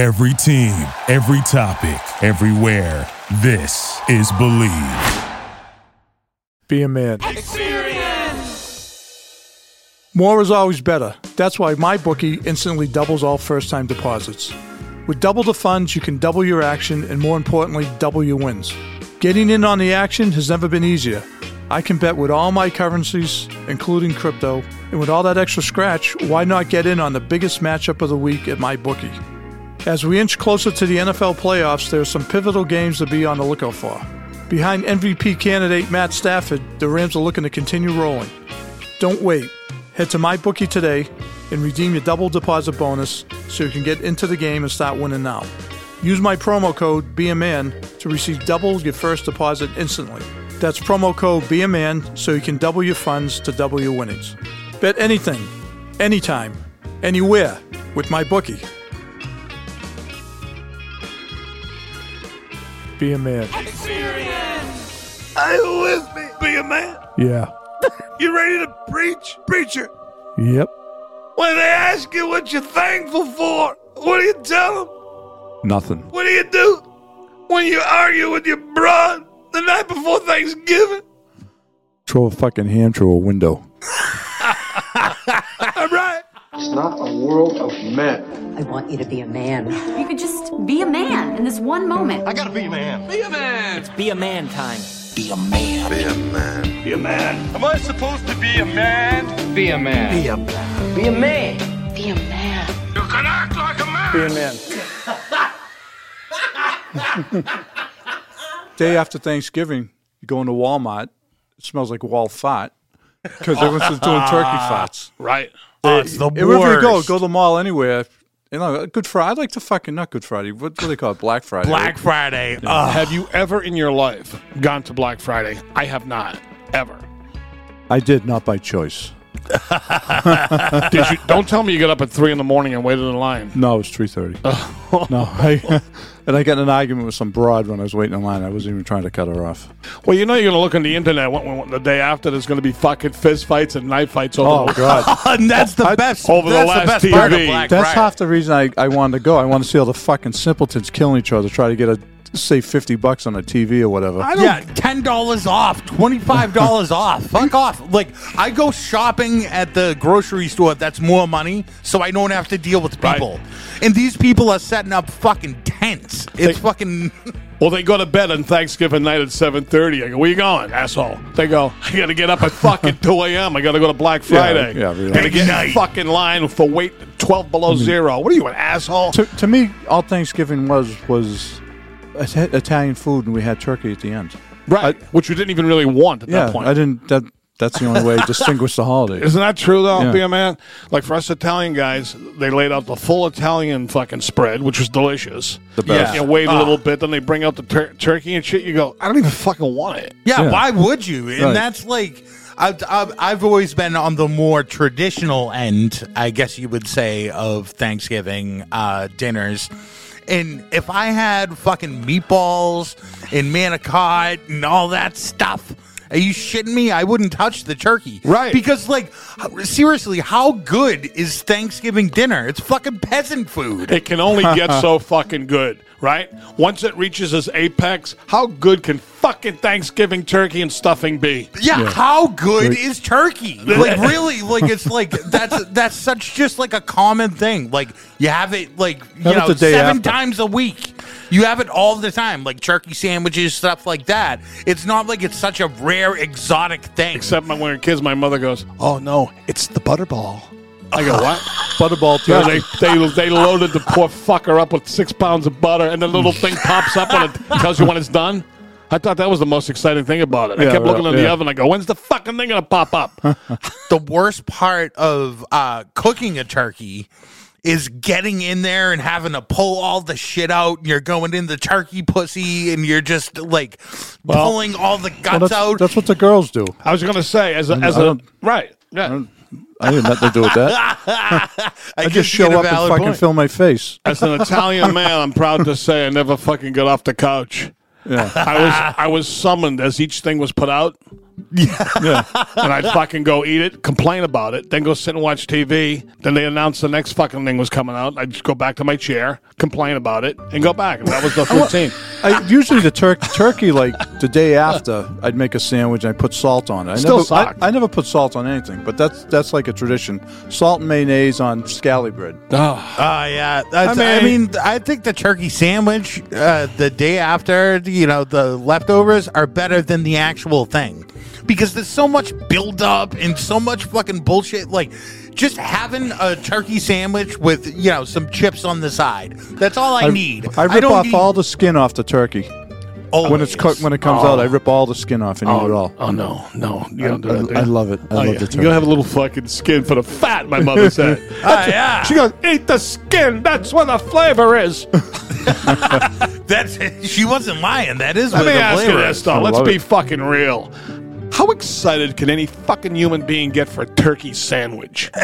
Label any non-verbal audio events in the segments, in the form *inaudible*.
Every team, every topic, everywhere. This is Bleav. Be a man. Experience! More is always better. That's why MyBookie instantly doubles all first time deposits. With double the funds, you can double your action and, more importantly, double your wins. Getting in on the action has never been easier. I can bet with all my currencies, including crypto, and with all that extra scratch, why not get in on the biggest matchup of the week at MyBookie? As we inch closer to the NFL playoffs, there are some pivotal games to be on the lookout for. Behind MVP candidate Matt Stafford, the Rams are looking to continue rolling. Don't wait. Head to MyBookie today and redeem your double deposit bonus so you can get into the game and start winning now. Use my promo code BMN to receive double your first deposit instantly. That's promo code BMN so you can double your funds to double your winnings. Bet anything, anytime, anywhere with MyBookie. Be a man. Are you with me? Be a man. Yeah. You ready to preach? Preacher. Yep. When they ask you what you're thankful for, what do you tell them? Nothing. What do you do when you argue with your broad the night before Thanksgiving? Throw a fucking hand through a window. *laughs* All right. It's not a world of men. I want you to be a man. You could just be a man in this one moment. I gotta be a man. Be a man. Be a man time. Be a man. Be a man. Be a man. Am I supposed to be a man? Be a man. Be a man. Be a man. Be a man. You can act like a man. Be a man. Day after Thanksgiving, you go into Walmart. It smells like wall fart because everyone's doing turkey farts. Right. Oh, it's the Wherever you go, worst. go to the mall anywhere. You know, Good Friday. I'd like to fucking not Good Friday. What, what do they call it? Black Friday. Black Friday. Ugh. Have you ever in your life gone to Black Friday? I have not. Ever. I did not by choice. Did you? Don't tell me you got up at three in the morning and waited in line. No, it was three thirty. Oh. no, I, and I got in an argument with some broad when I was waiting in line. I wasn't even trying to cut her off. Well, you know you're gonna look on the internet when, when, the day after. There's gonna be fucking fist fights and knife fights over. Oh the- God. *laughs* *laughs* and that's the I- best. over the that's last the best part of TV. Black That's Friday. half the reason I, I wanted to go. I want to see all the fucking simpletons killing each other, try to get a save fifty bucks on a TV or whatever. Yeah, ten dollars off, twenty five dollars off. *laughs* Fuck off! Like I go shopping at the grocery store. That's more money, so I don't have to deal with Right. people. And these people are setting up fucking tents. It's They- fucking. *laughs* Well, they go to bed on Thanksgiving night at seven thirty. I go, "Where you going, asshole?" They go, "I got to get up at *laughs* fucking two a.m. I got to go to Black Friday. yeah, really. Got to get in Night. fucking line for weight twelve below zero. What are you, an asshole?" to, to me, all Thanksgiving was was Ita- Italian food, and we had turkey at the end. Right, which you didn't even really want at Yeah, that point. I didn't. That that's the only way to distinguish the holiday. Isn't that true though, Yeah. be a man? Like for us Italian guys, they laid out the full Italian fucking spread, which was delicious. The best. You wait a little bit, then they bring out the tur- turkey and shit. You go, I don't even fucking want it. Yeah, Yeah. why would you? And Right. that's like. I've, I've, I've always been on the more traditional end, I guess you would say, of Thanksgiving uh, dinners. And if I had fucking meatballs and manicotti and all that stuff, are you shitting me? I wouldn't touch the turkey. Right. Because, like, seriously, how good is Thanksgiving dinner? It's fucking peasant food. It can only *laughs* get so fucking good, right? Once it reaches its apex, how good can fucking Thanksgiving turkey and stuffing be? Yeah, how good is turkey? *laughs* Like really, like it's like that's that's such just like a common thing. Like you have it like you Have it know the day seven after. times a week. You have it all the time, like turkey sandwiches, stuff like that. It's not like it's such a rare, exotic thing. Except my, when we were kids, my mother goes, "Oh no, it's the butterball." I go, "What?" *laughs* Butterball Yeah, they, they they loaded the poor fucker up with six pounds of butter, and the little thing pops up and it tells you when it's done. I thought that was the most exciting thing about it. I Yeah, kept looking right, in the yeah. oven. I go, "When's the fucking thing gonna pop up?" *laughs* the worst part of uh, cooking a turkey is getting in there and having to pull all the shit out. And you're going in the turkey pussy, and you're just like Well- pulling all the Well, guts that's, out. that's what the girls do. I was gonna say, as a, as I a don't- right, yeah. I didn't have nothing to do with that. *laughs* I, I just show up and fucking point. film my face. As an Italian *laughs* man, I'm proud to say I never fucking got off the couch. Yeah. I was I was summoned as each thing was put out. *laughs* Yeah. and I'd fucking go eat it, complain about it, then go sit and watch TV. Then they announced the next fucking thing was coming out. I'd just go back to my chair, complain about it, and go back. And that was the routine. I, usually the tur- turkey, like the day after, I'd make a sandwich and I put salt on it. I Still never, I. I never put salt on anything, but that's that's like a tradition. Salt and mayonnaise on scali bread. Oh, Uh, yeah. That's, I I, mean- mean, I think the turkey sandwich uh, the day after, you know, the leftovers are better than the actual thing because there's so much buildup and so much fucking bullshit. Like, just having a turkey sandwich with, you know, some chips on the side. That's all I, need. I rip don't off need- all the skin off the turkey Oh, when it's cooked. When it comes out, I rip all the skin off and eat it all. oh no, no, you I, don't do that. do I love it. I Oh, love yeah. the You turkey. gotta have a little fucking skin for the fat. My mother *laughs* said. *laughs* Ah, yeah. She goes, eat the skin. That's where the flavor is. *laughs* That's she wasn't lying. That is Let what me the ask you this though. Let's be it. fucking real. How excited can any fucking human being get for a turkey sandwich? *laughs*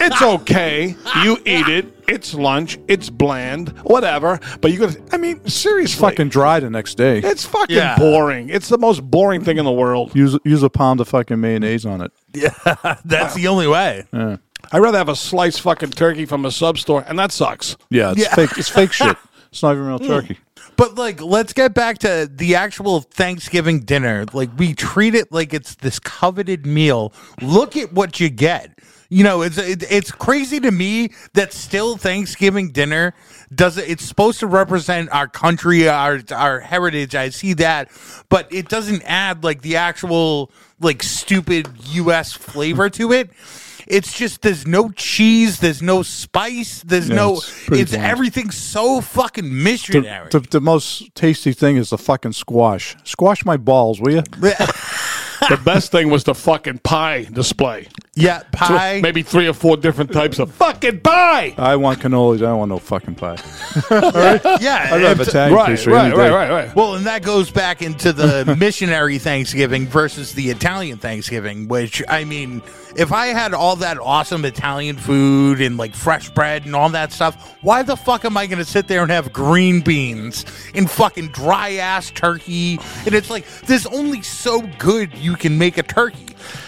it's okay. You eat it. It's lunch. It's bland. Whatever. But you gotta. I mean, seriously. fucking dry the next day. It's fucking Yeah. boring. It's the most boring thing in the world. Use use a pound of fucking mayonnaise on it. *laughs* Yeah. That's the only way. I'd rather have a sliced fucking turkey from a sub store, and that sucks. Yeah, it's Yeah. fake. It's fake *laughs* shit. It's not even real turkey. But like, let's get back to the actual Thanksgiving dinner. Like, we treat it like it's this coveted meal. Look at what you get. You know, it's it, it's crazy to me that still Thanksgiving dinner does it. It's supposed to represent our country, our our heritage. I see that, but it doesn't add like the actual like stupid U.S. flavor to it. It's just there's no cheese, there's no spice, there's Yeah, no. it's It's bland. everything's so fucking The, missionary. the, the most tasty thing is the fucking squash. Squash my balls, will you? *laughs* The best thing was the fucking pie display. Yeah, *laughs* pie. Maybe three or four different types of fucking pie. I want cannolis. I don't want no fucking pie. *laughs* Yeah, I love have Italian Right, pastry right, right, right, right. well, and that goes back into the *laughs* missionary Thanksgiving versus the Italian Thanksgiving, which I mean, if I had all that awesome Italian food and like fresh bread and all that stuff, why the fuck am I going to sit there and have green beans and fucking dry ass turkey? And it's like, there's only so good you can make a turkey.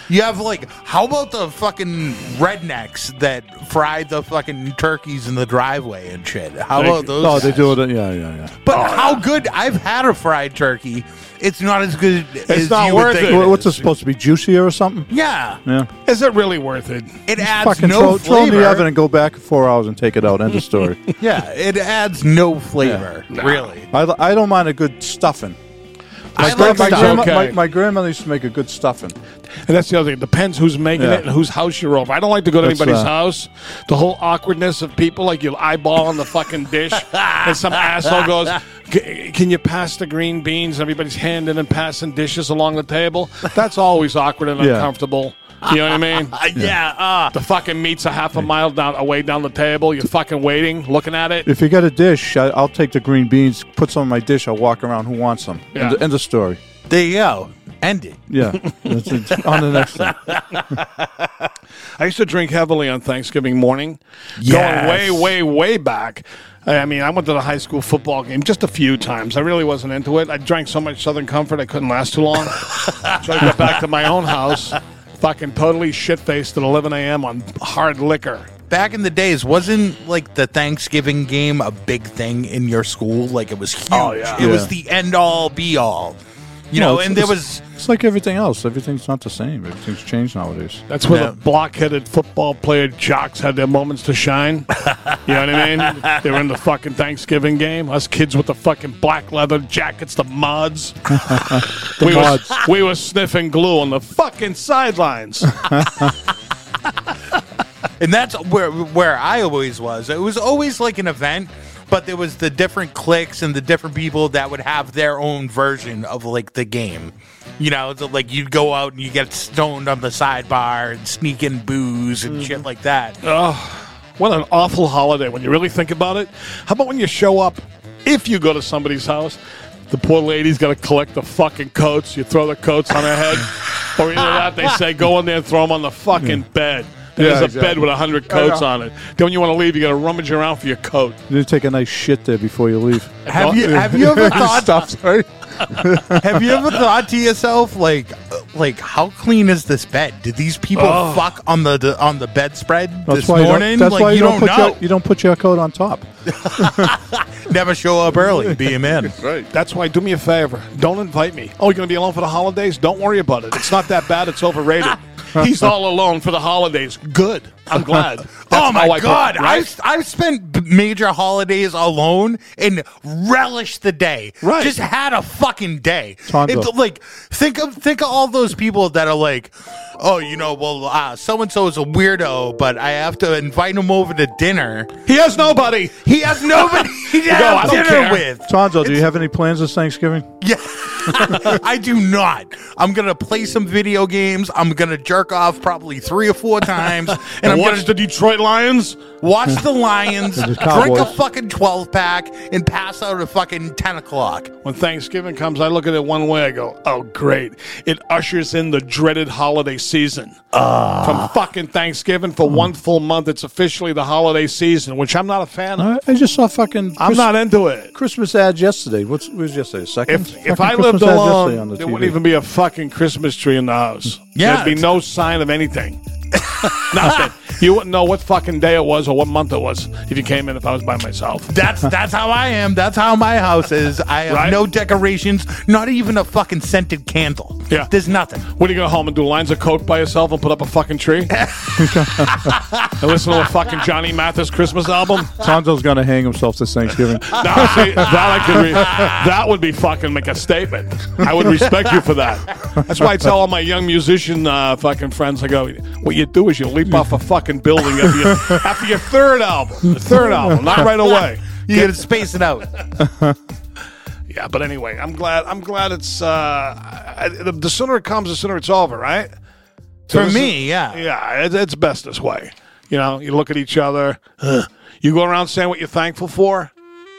You have like, how about the fucking rednecks that fry the fucking turkeys in the driveway and shit? How about those? No, they guys? do it. Yeah, yeah, yeah. But oh, how good? I've had a fried turkey. It's not as good as not you would worth think it. What- What's it is. supposed to be? Juicier or something? Yeah, Yeah. Is it really worth it? it adds Fucking no throw, throw it in the oven and go back four hours and take it out. End of story. *laughs* yeah, it adds no flavor. Really, I, I don't mind a good stuffing. I My, gra- like my, grandma, okay. my, my grandmother used to make a good stuffing. And that's the other thing. It depends who's making Yeah. it and whose house you're over. I don't like to go to That's, anybody's uh, house. The whole awkwardness of people, like you eyeball on the fucking dish, *laughs* and some asshole goes, "C- "Can you pass the green beans?" Everybody's handing and passing dishes along the table. That's always awkward and Yeah. uncomfortable. You know what I mean? *laughs* Uh, yeah. Uh, The fucking meat's a half a mile down away down the table. You're fucking waiting, looking at it. If you got a dish, I, I'll take the green beans, put some in my dish. I'll walk around. Who wants them? Yeah. End, end of story. there you go. End it. Yeah. That's it. *laughs* On the next thing. *laughs* I used to drink heavily on Thanksgiving morning. Yes. Going way, way, way back. I mean, I went to the high school football game just a few times. I really wasn't into it. I drank so much Southern Comfort I couldn't last too long. so I got back to my own house, fucking totally shit faced at 11 a.m. on hard liquor. Back in the days, wasn't like the Thanksgiving game a big thing in your school? Like it was oh, huge. Oh, yeah. It was the end all be all. You No, know, and there was It's like everything else. Everything's not the same. Everything's changed nowadays. That's where Yeah. the block-headed football player jocks had their moments to shine. you know what I mean? *laughs* They were in the fucking Thanksgiving game. Us kids with the fucking black leather jackets, the mods. *laughs* we, mods. Was, we were sniffing glue on the fucking sidelines. *laughs* and that's where where I always was. It was always like an event, but there was the different cliques and the different people that would have their own version of like the game. You know, so, like you'd go out and you get stoned on the sidebar and sneak in booze and shit mm. like that. Oh, what an awful holiday when you really think about it. How about when you show up, if you go to somebody's house, the poor lady's got to collect the fucking coats. You throw the coats on her head. or either that, they say, go in there and throw them on the fucking mm. bed. Then Yeah, there's a exactly. bed with a hundred coats on it. Then when you want to leave, you got to rummage around for your coat. You need to take a nice shit there before you leave. *laughs* Have you *laughs* have you ever thought Stop, sorry. *laughs* have you ever thought to yourself like uh, like how clean is this bed? Did these people Oh. fuck on the, the on the bedspread That's this why you don't- morning? that's like why you, don't, put know. your you don't put your coat on top. Never show up early. Be a man. Right. That's why. Do me a favor. Don't invite me. Oh, you're going to be alone for the holidays? Don't worry about it. It's not that bad. It's overrated. He's all alone for the holidays. Good. I'm *laughs* glad. Oh my how I god! right? I've I've spent major holidays alone and relished the day. Right. Just had a fucking day. It's like think of think of all those people that are like, oh, you know, well, so and so is a weirdo, but I have to invite him over to dinner. He has nobody. He has nobody *laughs* to go, I don't dinner care. with. Tonzo, do you have any plans this Thanksgiving? Yeah, *laughs* I do not. I'm gonna play some video games. I'm gonna jerk off probably three or four times, and, And I'm watch gonna the Detroit Lions. watch the Lions, *laughs* drink a fucking 12 pack, and pass out at fucking 10 o'clock. When Thanksgiving comes, I look at it one way. I go, "Oh, great! It ushers in the dreaded holiday season." Ah. From fucking Thanksgiving for one full month, it's officially the holiday season, which I'm not a fan of. I, I just saw fucking. I'm Christ- not into it. Christmas ads yesterday. What's what was yesterday? Second. If if I Christmas lived alone, on the there TV. wouldn't even be a fucking Christmas tree in the house. Yeah, There'd be no sign of anything. *laughs* Nothing. You wouldn't know what fucking day it was or what month it was if you came in if I was by myself. That's that's how I am. That's how my house is. I have Right. no decorations, not even a fucking scented candle. Yeah. There's nothing. When you go home and do lines of coke by yourself and put up a fucking tree? *laughs* and listen to a fucking Johnny Mathis Christmas album? Tonzo's gonna hang himself this Thanksgiving. *laughs* Now, see, that I could re- that would be fucking make a statement. I would respect you for that. That's why I tell all my young musician uh, fucking friends, I go, what you do is you leap off a fucking building after your, *laughs* after your third album. The third *laughs* album, not right away. You get to space it out. *laughs* Yeah, but anyway, I'm glad. I'm glad it's. Uh, I, the, the sooner it comes, the sooner it's over, right? So For this me, is- yeah. yeah, it, it's best this way. You know, you look at each other. Ugh. You go around saying what you're thankful for.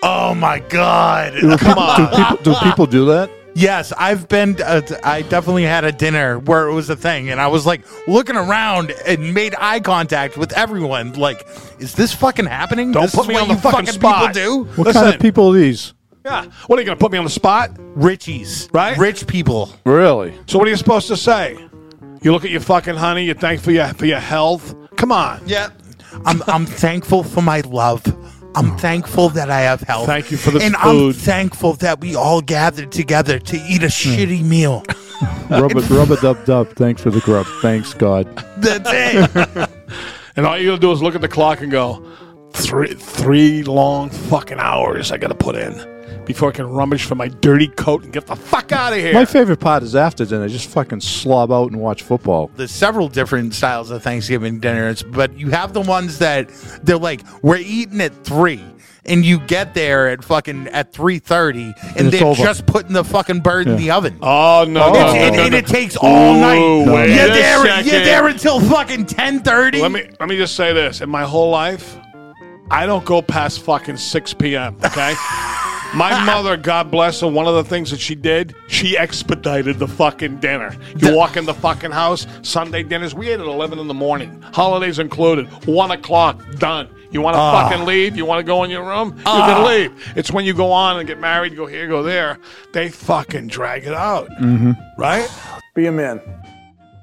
Oh my god. Come on. do people do people do that? Yes, I've been. Uh, t- I definitely had a dinner where it was a thing, and I was like looking around and made eye contact with everyone. Like, is this fucking happening? Don't This put is me what on the you fucking spot. people do. What Listen. kind of people are these? Yeah. What are you going to put me on the spot? Richies, Right? Rich people. Really? So what are you supposed to say? You look at your fucking honey. You're thankful for your for your health. Come on. Yeah, I'm. I'm thankful for my love. I'm thankful that I have health. Thank you for this and I'm thankful that we all gathered together to eat a hmm. shitty meal. *laughs* Rubber rubber dub dub. Thanks for the grub. Thanks God. *laughs* That's it. *laughs* And all you gotta do is look at the clock and go, three three long fucking hours I gotta put in before I can rummage for my dirty coat and get the fuck out of here. My favorite part is after dinner. Just fucking slob out and watch football. There's several different styles of Thanksgiving dinners, but you have the ones that they're like, we're eating at three. And you get there at fucking at three thirty, and, And it's they're over. just putting the fucking bird in the oven. oh no, no, It's- no, and, no, and no. it takes all Ooh, night. wait You're a there. second. You're there until fucking ten thirty. Let me let me just say this: in my whole life, I don't go past fucking six p.m. Okay. *laughs* My mother, God bless her, one of the things that she did, she expedited the fucking dinner. You walk in the fucking house, Sunday dinners, we ate at 11 in the morning, holidays included, 1 o'clock, done. You want to Ah. fucking leave? You want to go in your room? You can leave. It's when you go on and get married, go here, go there. They fucking drag it out. Mm-hmm. Right? Be a man.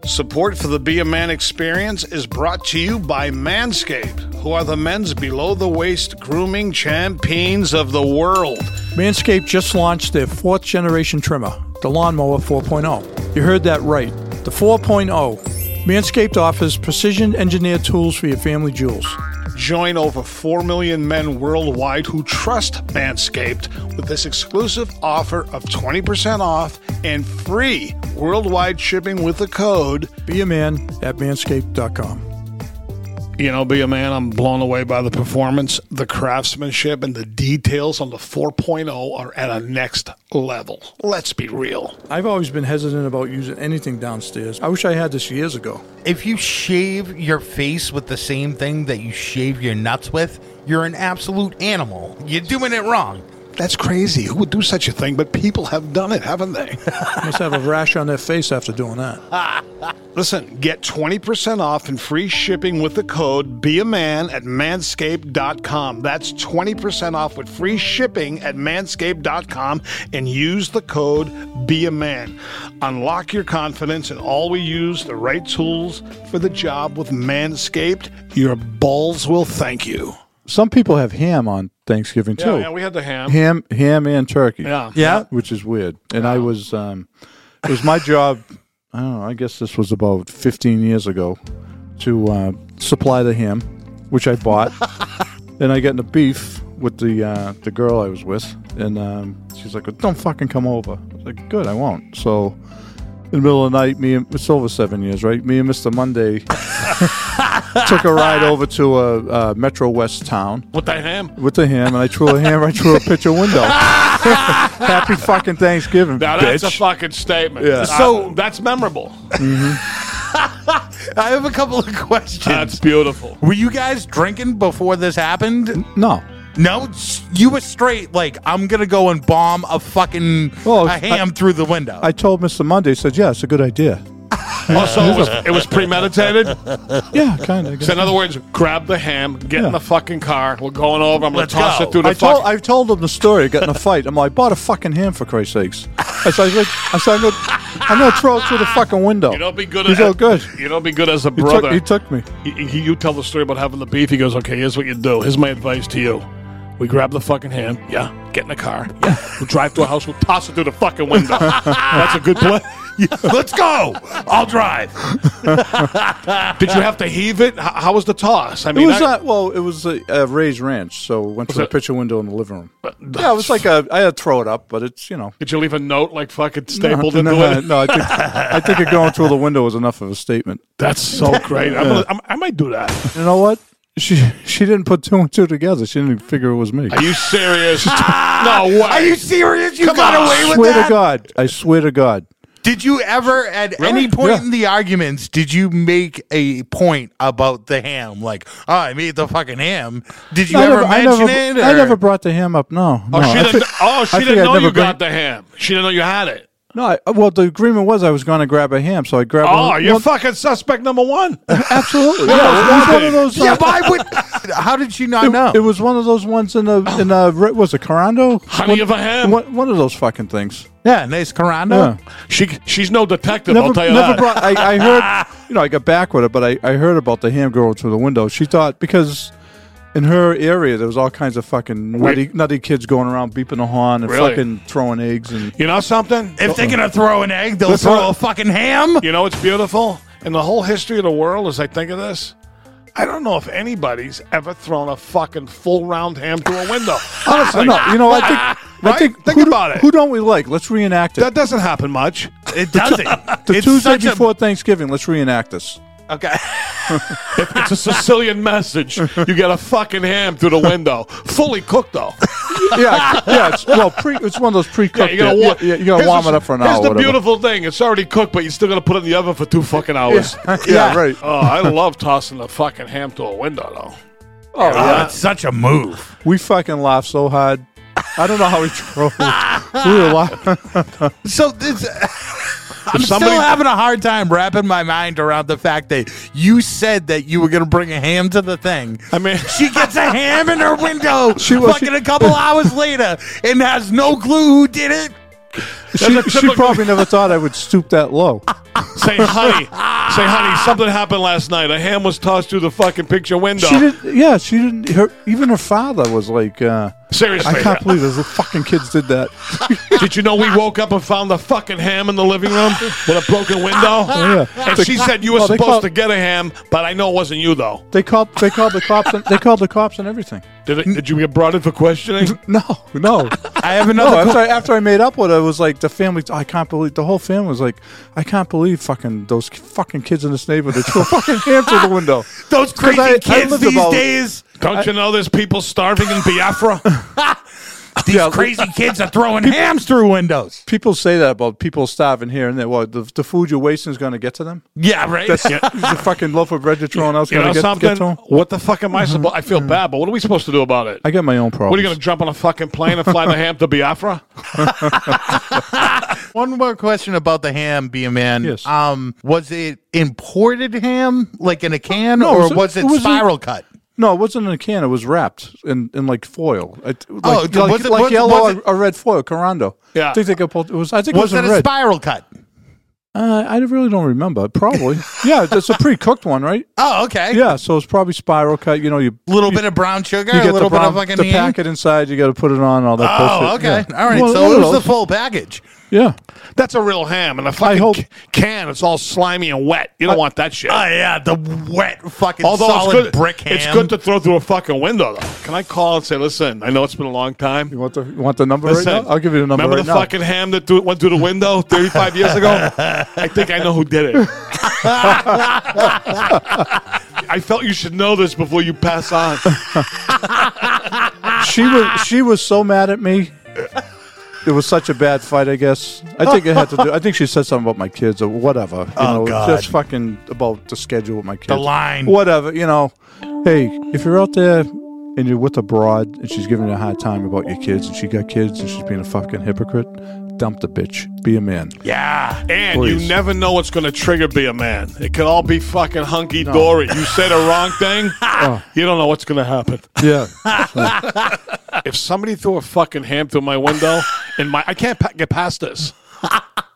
Support for the Be a Man experience is brought to you by Manscaped, who are the men's below the waist grooming champions of the world. Manscaped just launched their fourth generation trimmer, the Lawnmower 4.0. You heard that right. The 4.0. Manscaped offers precision engineered tools for your family jewels. Join over 4 million men worldwide who trust Manscaped with this exclusive offer of 20% off and free worldwide shipping with the code. Be a man at manscaped.com. You know, be a man, I'm blown away by the performance, the craftsmanship, and the details on the 4.0 are at a next level. Let's be real. I've always been hesitant about using anything downstairs. I wish I had this years ago. if you shave your face with the same thing that you shave your nuts with, you're an absolute animal. You're doing it wrong. That's crazy. Who would do such a thing? But people have done it, haven't they? Must have a rash on their face after doing that. *laughs* Listen, get 20% off and free shipping with the code Be a Man at manscaped.com. That's 20% off with free shipping at manscaped.com and use the code Be a Man. Unlock your confidence and always use the right tools for the job with Manscaped. Your balls will thank you. Some people have ham on Thanksgiving too. Yeah, yeah, we had the ham. ham, ham, and turkey. Yeah. Yeah. which is weird. And I was, um, it was my job. I don't know. I guess this was about 15 years ago to uh, supply the ham, which I bought. *laughs* and I got in a beef with the uh, the girl I was with, and um, she's like, "Don't fucking come over." I was like, "Good, I won't." So. In the middle of the night, me and it's over seven years, right? Me and Mr. Monday *laughs* *laughs* took a ride over to a, a MetroWest town With the ham? with the ham, and I threw a ham right through a picture window. *laughs* Happy fucking Thanksgiving, Now that's a fucking statement. Yeah. Uh, so that's memorable. Mm-hmm. *laughs* I have a couple of questions. That's beautiful. Were you guys drinking before this happened? no, No, s- you were straight. Like I'm gonna go and bomb a fucking Well, a ham through the window. I told Mr. Monday. Said, "Yeah, it's a good idea." Oh, so it was, it was premeditated? *laughs* Yeah, kind of. So in other words, grab the ham, get Yeah. in the fucking car. We're going over. I'm going Let's to toss go. it through the I told fuck- I told him the story. of Getting in a fight. I'm like, I bought a fucking ham for Christ's sakes. I said, I said, I'm gonna, I'm gonna throw it through the fucking window. You don't be good. He's at, all good. You don't be good as a He brother. took, he took me. He- he- you tell the story about having the beef. He goes, "Okay, here's what you do. Here's my advice to you. We grab the fucking ham. Yeah, get in the car. Yeah, we'll drive to a house. We'll toss it through the fucking window. *laughs* That's a good plan. *laughs* Let's go. I'll drive. *laughs* Did you have to heave it? How, how was the toss? I It mean, was I- uh, well, it was a, a raised ranch, so it went through it- the picture window in the living room. Yeah, it was like a. I had to throw it up, but it's you know. did you leave a note like fucking stapled no, into no, it? no, I think I think it going through the window was enough of a statement. That's so *laughs* great. I'm gonna, I'm, I might do that. You know what? She she didn't put two and two together. She didn't even figure it was me. Are you serious? no way. Are you serious? You Come got on. away with swear that? to God. I swear to God. Did you ever, at any point Yeah. in the arguments, did you make a point about the ham? Like, oh, I made the fucking ham. Did you I ever never, I never, it? I never brought the ham up. No. Oh, no. she didn't. thi- oh, she I didn't know never you bring- got the ham. She didn't know you had it. No, I, well, the agreement was I was going to grab a ham, so I grabbed. Oh, one, you're one- fucking suspect number one. absolutely. Well, Yeah, it was one one of those. Yeah, uh, but I would. How did she not it, know? it was one of those ones in a in a was it Carando? Honey one, of a ham. One, one of those fucking things. yeah, nice Carando. Yeah. She she's no detective. Never, I'll tell you never that. brought. I, I *laughs* heard. You know, I got back with it, but I, I heard about the ham girl through the window. She thought because in her area there was all kinds of fucking nutty, nutty kids going around beeping the horn and Really? fucking throwing eggs and you know something? If they're uh-uh. gonna throw an egg, they'll throw a fucking ham. You know what's beautiful? In the whole history of the world, as I think of this, I don't know if anybody's ever thrown a fucking full round ham through a window. *laughs* Honestly. no, you know, I think I think, Think who, do- about it. Who don't we like? Let's reenact it. That doesn't happen much. It doesn't. the it's Tuesday such a- before Thanksgiving. Let's reenact this. okay. *laughs* If it's a Sicilian message, you get a fucking ham through the window. Fully cooked, though. Yeah, yeah. It's, well, pre, it's one of those pre-cooked. you gotta, yeah, wa- yeah, you gotta warm the- it up for an Here's hour. the beautiful thing: it's already cooked, but you still got to put it in the oven for two fucking hours. *laughs* Yeah, right. Oh, I love tossing the fucking ham through a window, though. Oh, yeah. it's such a move. We fucking laughed so hard. I don't know how we drove. *laughs* we were laughing. So this. I'm somebody- still having a hard time wrapping my mind around the fact that you said that you were going to bring a ham to the thing. I mean, *laughs* She gets a ham in her window *laughs* She was- fucking she- a couple hours later and has no clue who did it. She, she probably never thought I would stoop that low. *laughs* say, honey, say, honey, something happened last night. A ham was tossed through the fucking picture window. She did. Yeah, she didn't. Her, even her father was like, uh, Seriously, "I can't believe those fucking kids did that." *laughs* did you know we woke up and found the fucking ham in the living room with a broken window? *laughs* yeah. And she said you were Oh, they supposed call- to get a ham, but I know it wasn't you though. They called. They called the cops. And, they called the cops and everything. Did it, Did you get brought in for questioning? *laughs* No, no. I have No, another. after I, after I made up with her, it was like the family. I can't believe the whole family was like, I can't believe fucking those fucking kids in this neighborhood. They threw a fucking ham through the window. *laughs* those crazy I- I kids lived these about- days. Don't you know there's people starving in Biafra? *laughs* These Yeah. crazy *laughs* kids are throwing hams through windows. People say that about people starving here and there. Well, the, the food you're wasting is going to get to them. Yeah, right. That's the fucking loaf of bread you're throwing out is going to get, something? to them. What the fuck am I mm-hmm. supposed? I feel mm. bad, but what are we supposed to do about it? I got my own problem. What are you going to jump on a fucking plane and fly the ham to Biafra? One more question about the ham, be a man. Yes. Um, was it imported ham, like in a can, No, or was a- was it, it was a- spiral cut? No, it wasn't in a can. It was wrapped in, in like foil. It, like, Oh, like, was it- like was- yellow was it- or, or red foil, Carando. Yeah. I think they got both. It was. I think Was it it was a red. spiral cut? Uh, I really don't remember. Probably. *laughs* yeah, it's a pre-cooked one, right? Oh, okay. Yeah, so it's probably spiral cut. You know, you A little bit of brown sugar, you a little the, bit of brown- fucking the ham. packet inside. You got to put it on all that. Oh, bullshit. okay. Yeah. All right. Well, so it was the full package. Yeah. That's a real ham, and a fucking hope- c- can. It's all slimy and wet. You don't want that shit. Oh yeah, the wet fucking Although solid it's good, brick ham. it's good to throw through a fucking window. Though. Can I call and say, listen? I know it's been a long time. You want the you want the number Listen, right now? I'll give you the number Remember right the now. fucking ham that threw, went through the window 35 years ago? *laughs* I think I know who did it. *laughs* I felt you should know this before you pass on. *laughs* she was she was so mad at me. It was such a bad fight. I guess. I think it had to do. I think she said something about my kids or whatever. You Oh, know, God. just fucking about the schedule with my kids. The line. Whatever. You know. Hey, if you're out there and you're with a broad and she's giving you a hard time about your kids and she got kids and she's being a fucking hypocrite, dump the bitch. Be a man. yeah. And Please. you never know what's going to trigger be a man. It could all be fucking hunky dory. You say the wrong thing, *laughs* oh. you don't know what's going to happen. Yeah. *laughs* If somebody threw a fucking ham through my window, in my I can't pa- get past this.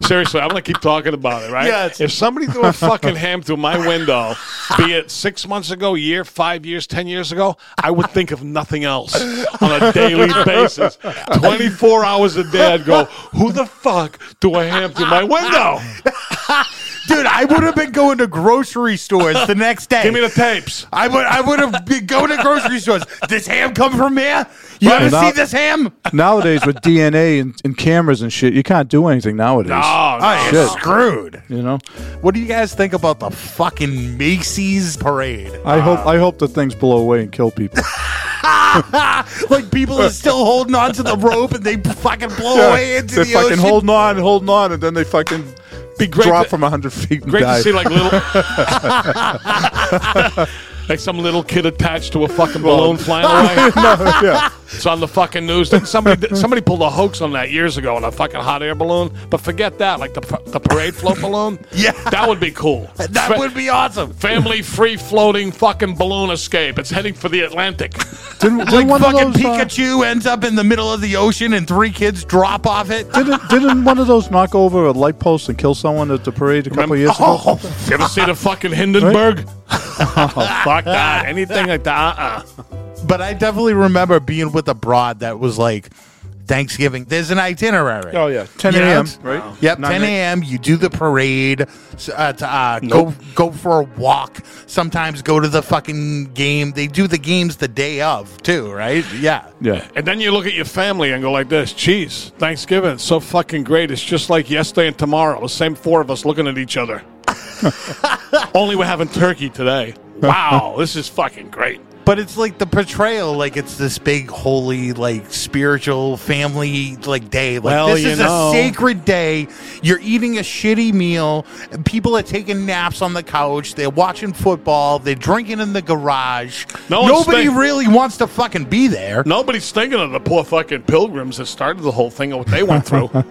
Seriously, I'm gonna keep talking about it, right? Yes. If somebody threw a fucking ham through my window, be it six months ago, year, five years, ten years ago, I would think of nothing else on a daily *laughs* basis. Twenty four hours a day, I'd go, "Who the fuck threw a ham through my window? *laughs* Dude, I would have been going to grocery stores the next day. Give me the tapes." I would I would have been going to grocery stores. This ham come from here? You Right. ever Now- see this ham? *laughs* nowadays with DNA and, and cameras and shit, you can't do anything nowadays. Oh, Oh, no. Ah, shit. screwed. You know. What do you guys think about the fucking Macy's parade? I hope I hope the things blow away and kill people. *laughs* like people are still holding on to the rope and they fucking blow away into the air. They're the fucking ocean. holding on, holding on, and then they fucking Be great drop to- from hundred feet and Great die. to see like little, *laughs* like some little kid attached to a fucking balloon flying *laughs* away. no, yeah. It's on the fucking news. Then somebody somebody pulled a hoax on that years ago on a fucking hot air balloon. But forget that, like the the parade float balloon. *laughs* Yeah. that would be cool. That Fa- would be awesome. family free floating fucking balloon escape. It's heading for the Atlantic. Didn't, Like didn't one fucking of those, uh, Pikachu ends up in the middle of the ocean and three kids drop off it. didn't, *laughs* didn't one of those knock over a light post and kill someone at the parade a couple of years ago? Oh, You ever see the fucking Hindenburg? *laughs* oh, fuck that. Anything like that? Uh-uh. but I definitely remember being with a broad that was like Thanksgiving. There's an itinerary. Oh yeah, 10 a.m. it's- Right? Yep, Nine 10 a.m. You do the parade. Uh, to, uh, Go go for a walk. Sometimes go to the fucking game. They do the games the day of too, right? Yeah. Yeah. And then you look at your family and go like this, geez, Thanksgiving, it's so fucking great. It's just like yesterday and tomorrow. The same four of us looking at each other. *laughs* Only we're having turkey today. Wow, this is fucking great. But it's like the portrayal, like it's this big, holy, like spiritual family, like day. Like Well, this you is know. a sacred day. You're eating a shitty meal. And people are taking naps on the couch. They're watching football. They're drinking in the garage. No one's Nobody really wants to fucking be there. Nobody's thinking of the poor fucking pilgrims that started the whole thing and what they went through. *laughs*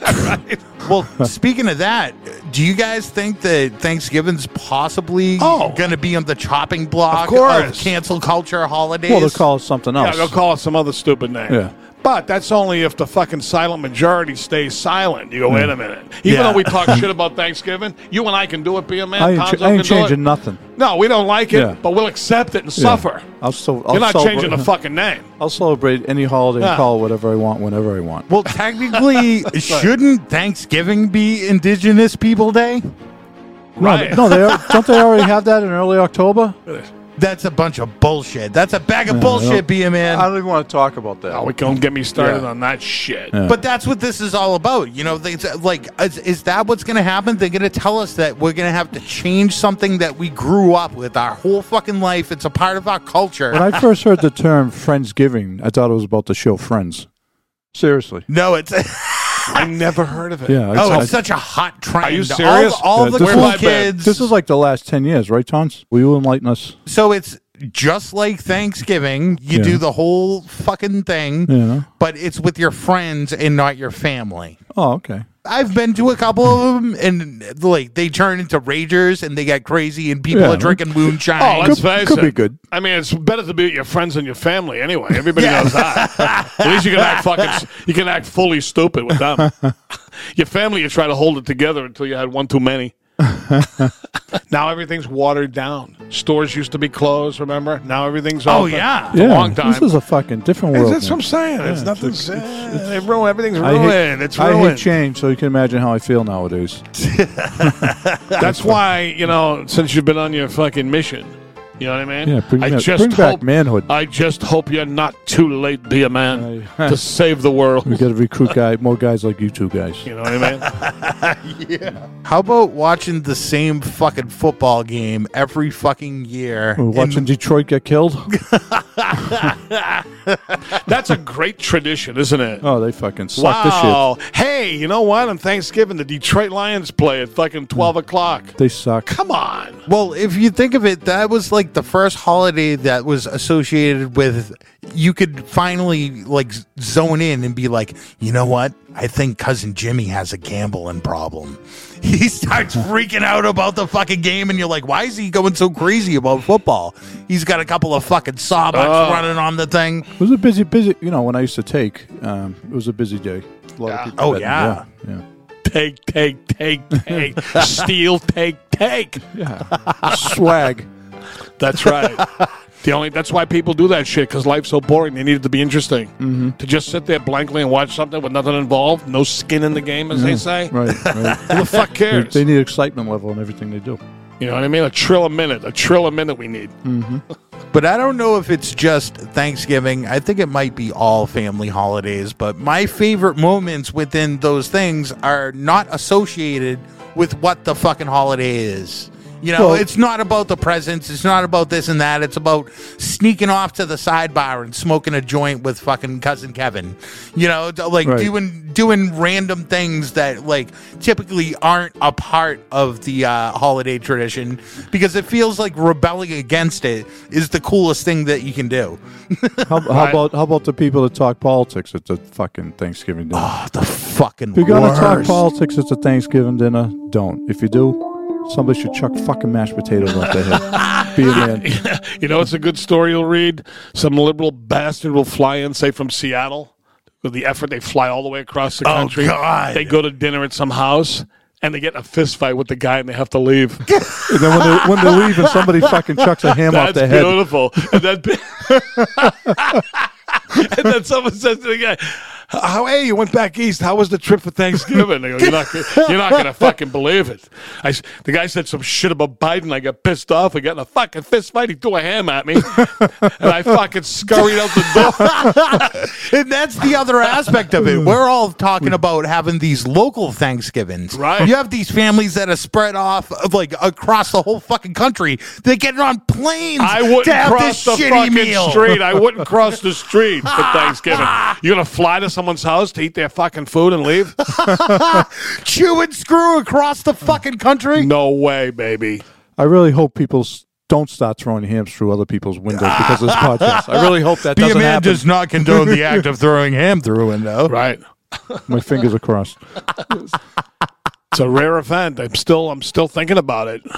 right? Well, speaking of that, do you guys think that Thanksgiving's possibly Oh. going to be on the chopping block Of course. cancel culture holidays? Well, they'll call it something Yeah, else. they'll call it some other stupid name. Yeah. But that's only if the fucking silent majority stays silent. You go, wait a hmm. minute. Even Yeah. though we talk shit *laughs* about Thanksgiving, you and I can do it, be a man. I ain't, Tonzo ch- I ain't can do it. changing nothing. No, we don't like it, Yeah. but we'll accept it and Yeah. suffer. I'll so I'll You're not celebrate- changing the *laughs* fucking name. I'll celebrate any holiday Yeah. and call it whatever I want whenever I want. Well, technically, *laughs* shouldn't Thanksgiving be Indigenous People Day? Right. No, they are, don't they already have that in early October? That's a bunch of bullshit. That's a bag of bullshit, be a I man. I don't even want to talk about that. Oh, we don't get me started Yeah. on that shit. Yeah. But that's what this is all about. You know, they, it's uh, like, is, is that what's going to happen? They're going to tell us that we're going to have to change something that we grew up with our whole fucking life. It's a part of our culture. When I first heard the term Friendsgiving, I thought it was about the show Friends. Seriously. No, it's *laughs* I never heard of it. Yeah. oh, I- it's such a hot trend. Are you All- serious? All, Yeah, the cool is- kids. this is like the last 10 years, right, Tons? Will you enlighten us? so it's just like Thanksgiving. You Yeah. do the whole fucking thing, Yeah. but it's with your friends and not your family. Oh, okay. I've been to a couple of them, and like they turn into ragers and they get crazy, and people Yeah. are drinking moonshine. Oh, let's Could- face could it. be good. I mean, it's better to be with your friends and your family anyway. Everybody Yeah. knows that. *laughs* At least you can act fucking. You can act fully stupid with them. *laughs* your family, you try to hold it together until you had one too many. *laughs* now everything's watered down. Stores used to be closed. Remember? Now everything's Oh, open. yeah. For a long time. This is a fucking different world. That's what I'm saying. it's nothing. it's- it's- eh, they ruin- everything's I ruined. hate, it's I hate change, so you can imagine how I feel nowadays. *laughs* That's why you know, since you've been on your fucking mission, you know what I mean. Yeah, bring I back- just bring back hope, manhood. I just hope you're not too late, to be a man, I- to save the world. We got to recruit guy, more guys like you two guys. You know what I mean? *laughs* Yeah. How about watching the same fucking football game every fucking year? We're watching And- Detroit get killed. *laughs* That's a great tradition, isn't it? Oh, they fucking suck the shit. wow. Hey, you know what? On Thanksgiving, the Detroit Lions play at fucking 12 o'clock. They suck. Come on. Well, if you think of it, that was like the first holiday that was associated with you could finally like zone in and be like, you know what? I think cousin Jimmy has a gambling problem. *laughs* He starts freaking out about the fucking game, and you're like, why is he going so crazy about football? He's got a couple of fucking sawbucks Oh. running on the thing. It was a busy, busy. You know, when I used to take, um, it was a busy day. A lot Yeah. of people. Oh, betting. yeah. yeah, Take, take, take, take. *laughs* Steal, take, take. yeah. yeah. Swag. That's right. *laughs* the only that's why people do that shit because life's so boring. They need it to be interesting. Mm-hmm. To just sit there blankly and watch something with nothing involved, no skin in the game, as they say. Right, *laughs* right. Who the fuck they, cares? they need excitement level in everything they do. you know what I mean? A trill a minute. A trill a minute. We need. *laughs* But I don't know if it's just Thanksgiving. I think it might be all family holidays. But my favorite moments within those things are not associated with what the fucking holiday is. You know, Well- it's not about the presents. It's not about this and that. It's about sneaking off to the sidebar and smoking a joint with fucking cousin Kevin. You know, like Right. doing doing random things that like typically aren't a part of the uh, holiday tradition because it feels like rebelling against it is the coolest thing that you can do. *laughs* How, how Right. about how about the people that talk politics at the fucking Thanksgiving dinner? Oh, the fucking if you're gonna talk politics at the Thanksgiving dinner, don't. If you do, somebody should chuck fucking mashed potatoes off their head. Be a man. *laughs* You know, it's a good story you'll read. Some liberal bastard will fly in, say from Seattle. With the effort, they fly all the way across the Oh, country. God. They go to dinner at some house. And they get in a fist fight with the guy, and they have to leave. *laughs* And then when they when they leave and somebody fucking chucks a ham off That's their head. beautiful. And then, *laughs* and then someone says to the guy, "How hey, you went back east? How was the trip for Thanksgiving?" Go, "You're not, you're not gonna *laughs* fucking believe it." I, the guy said some shit about Biden. I got pissed off. We got in a fucking fist fight. He threw a ham at me, *laughs* and I fucking scurried out the door. *laughs* And that's the other aspect of it. We're all talking about having these local Thanksgivings. Right. You have these families that are spread off of like across the whole fucking country. They get on planes I wouldn't to have cross the this shitty fucking meal. street. I wouldn't cross the street for Thanksgiving. You're gonna fly to someone's house to eat their fucking food and leave? *laughs* Chew and screw across the fucking country. No way, baby. I really hope people s- don't start throwing hams through other people's windows because of this podcast. I really hope that *laughs* Be a doesn't man happen. does not condone the *laughs* act of throwing ham through a window. Right. My fingers are crossed. It's a rare event. I'm still I'm still thinking about it. *laughs*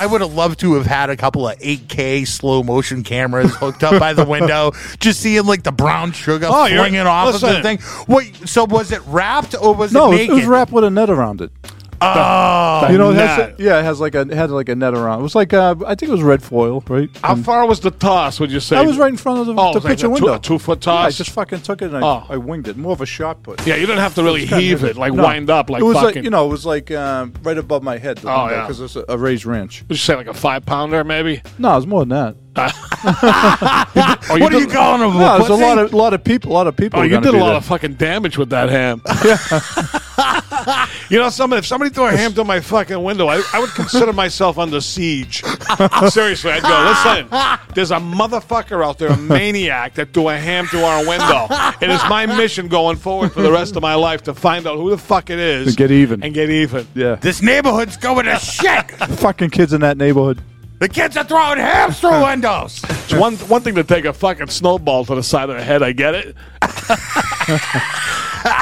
I would have loved to have had a couple of 8K slow motion cameras hooked up by the window, just seeing like the brown sugar Oh, flinging off of the thing. Wait, so was it wrapped or was No, it it, naked? it was wrapped with a net around it. Oh, you know, it has yeah, it has like a it had like a net around. It was like uh, I think it was red foil, right? How And far was the toss? Would you say? I was right in front of the, Oh, the it was like picture a two- window. a two-foot Yeah, I toss? just fucking took it and I, Oh. I winged it. More of a shot put. Yeah, you didn't have to really heave it, like No. wind up, like it was fucking. like you know, it was like um, right above my head. The Oh, yeah. because it's a, a raised ranch. Would you say like a five pounder, maybe? No, it was more than that. *laughs* Oh, *laughs* what are you calling them? No, there's a lot of lot of people. A lot of people. Oh, were you gonna did a be lot there. of fucking damage with that ham. *laughs* *laughs* You know, somebody if somebody threw a ham through my fucking window, I, I would consider myself under siege. *laughs* Seriously, I'd go, listen, there's a motherfucker out there, a maniac that threw a ham through our window. It is my mission going forward for the rest of my life to find out who the fuck it is. To get even. And get even. Yeah. This neighborhood's going to shit. *laughs* Fucking kids in that neighborhood. The kids are throwing hams through windows. It's one one thing to take a fucking snowball to the side of the head, I get it.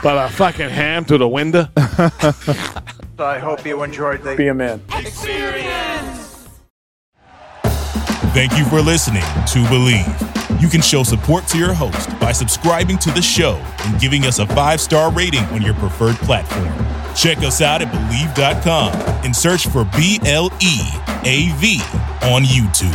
But a fucking ham through the window. *laughs* I hope you enjoyed the Be a man. experience. Thank you for listening to Bleav. You can show support to your host by subscribing to the show and giving us a five star rating on your preferred platform. Check us out at Bleav.com and search for B L E A V on YouTube.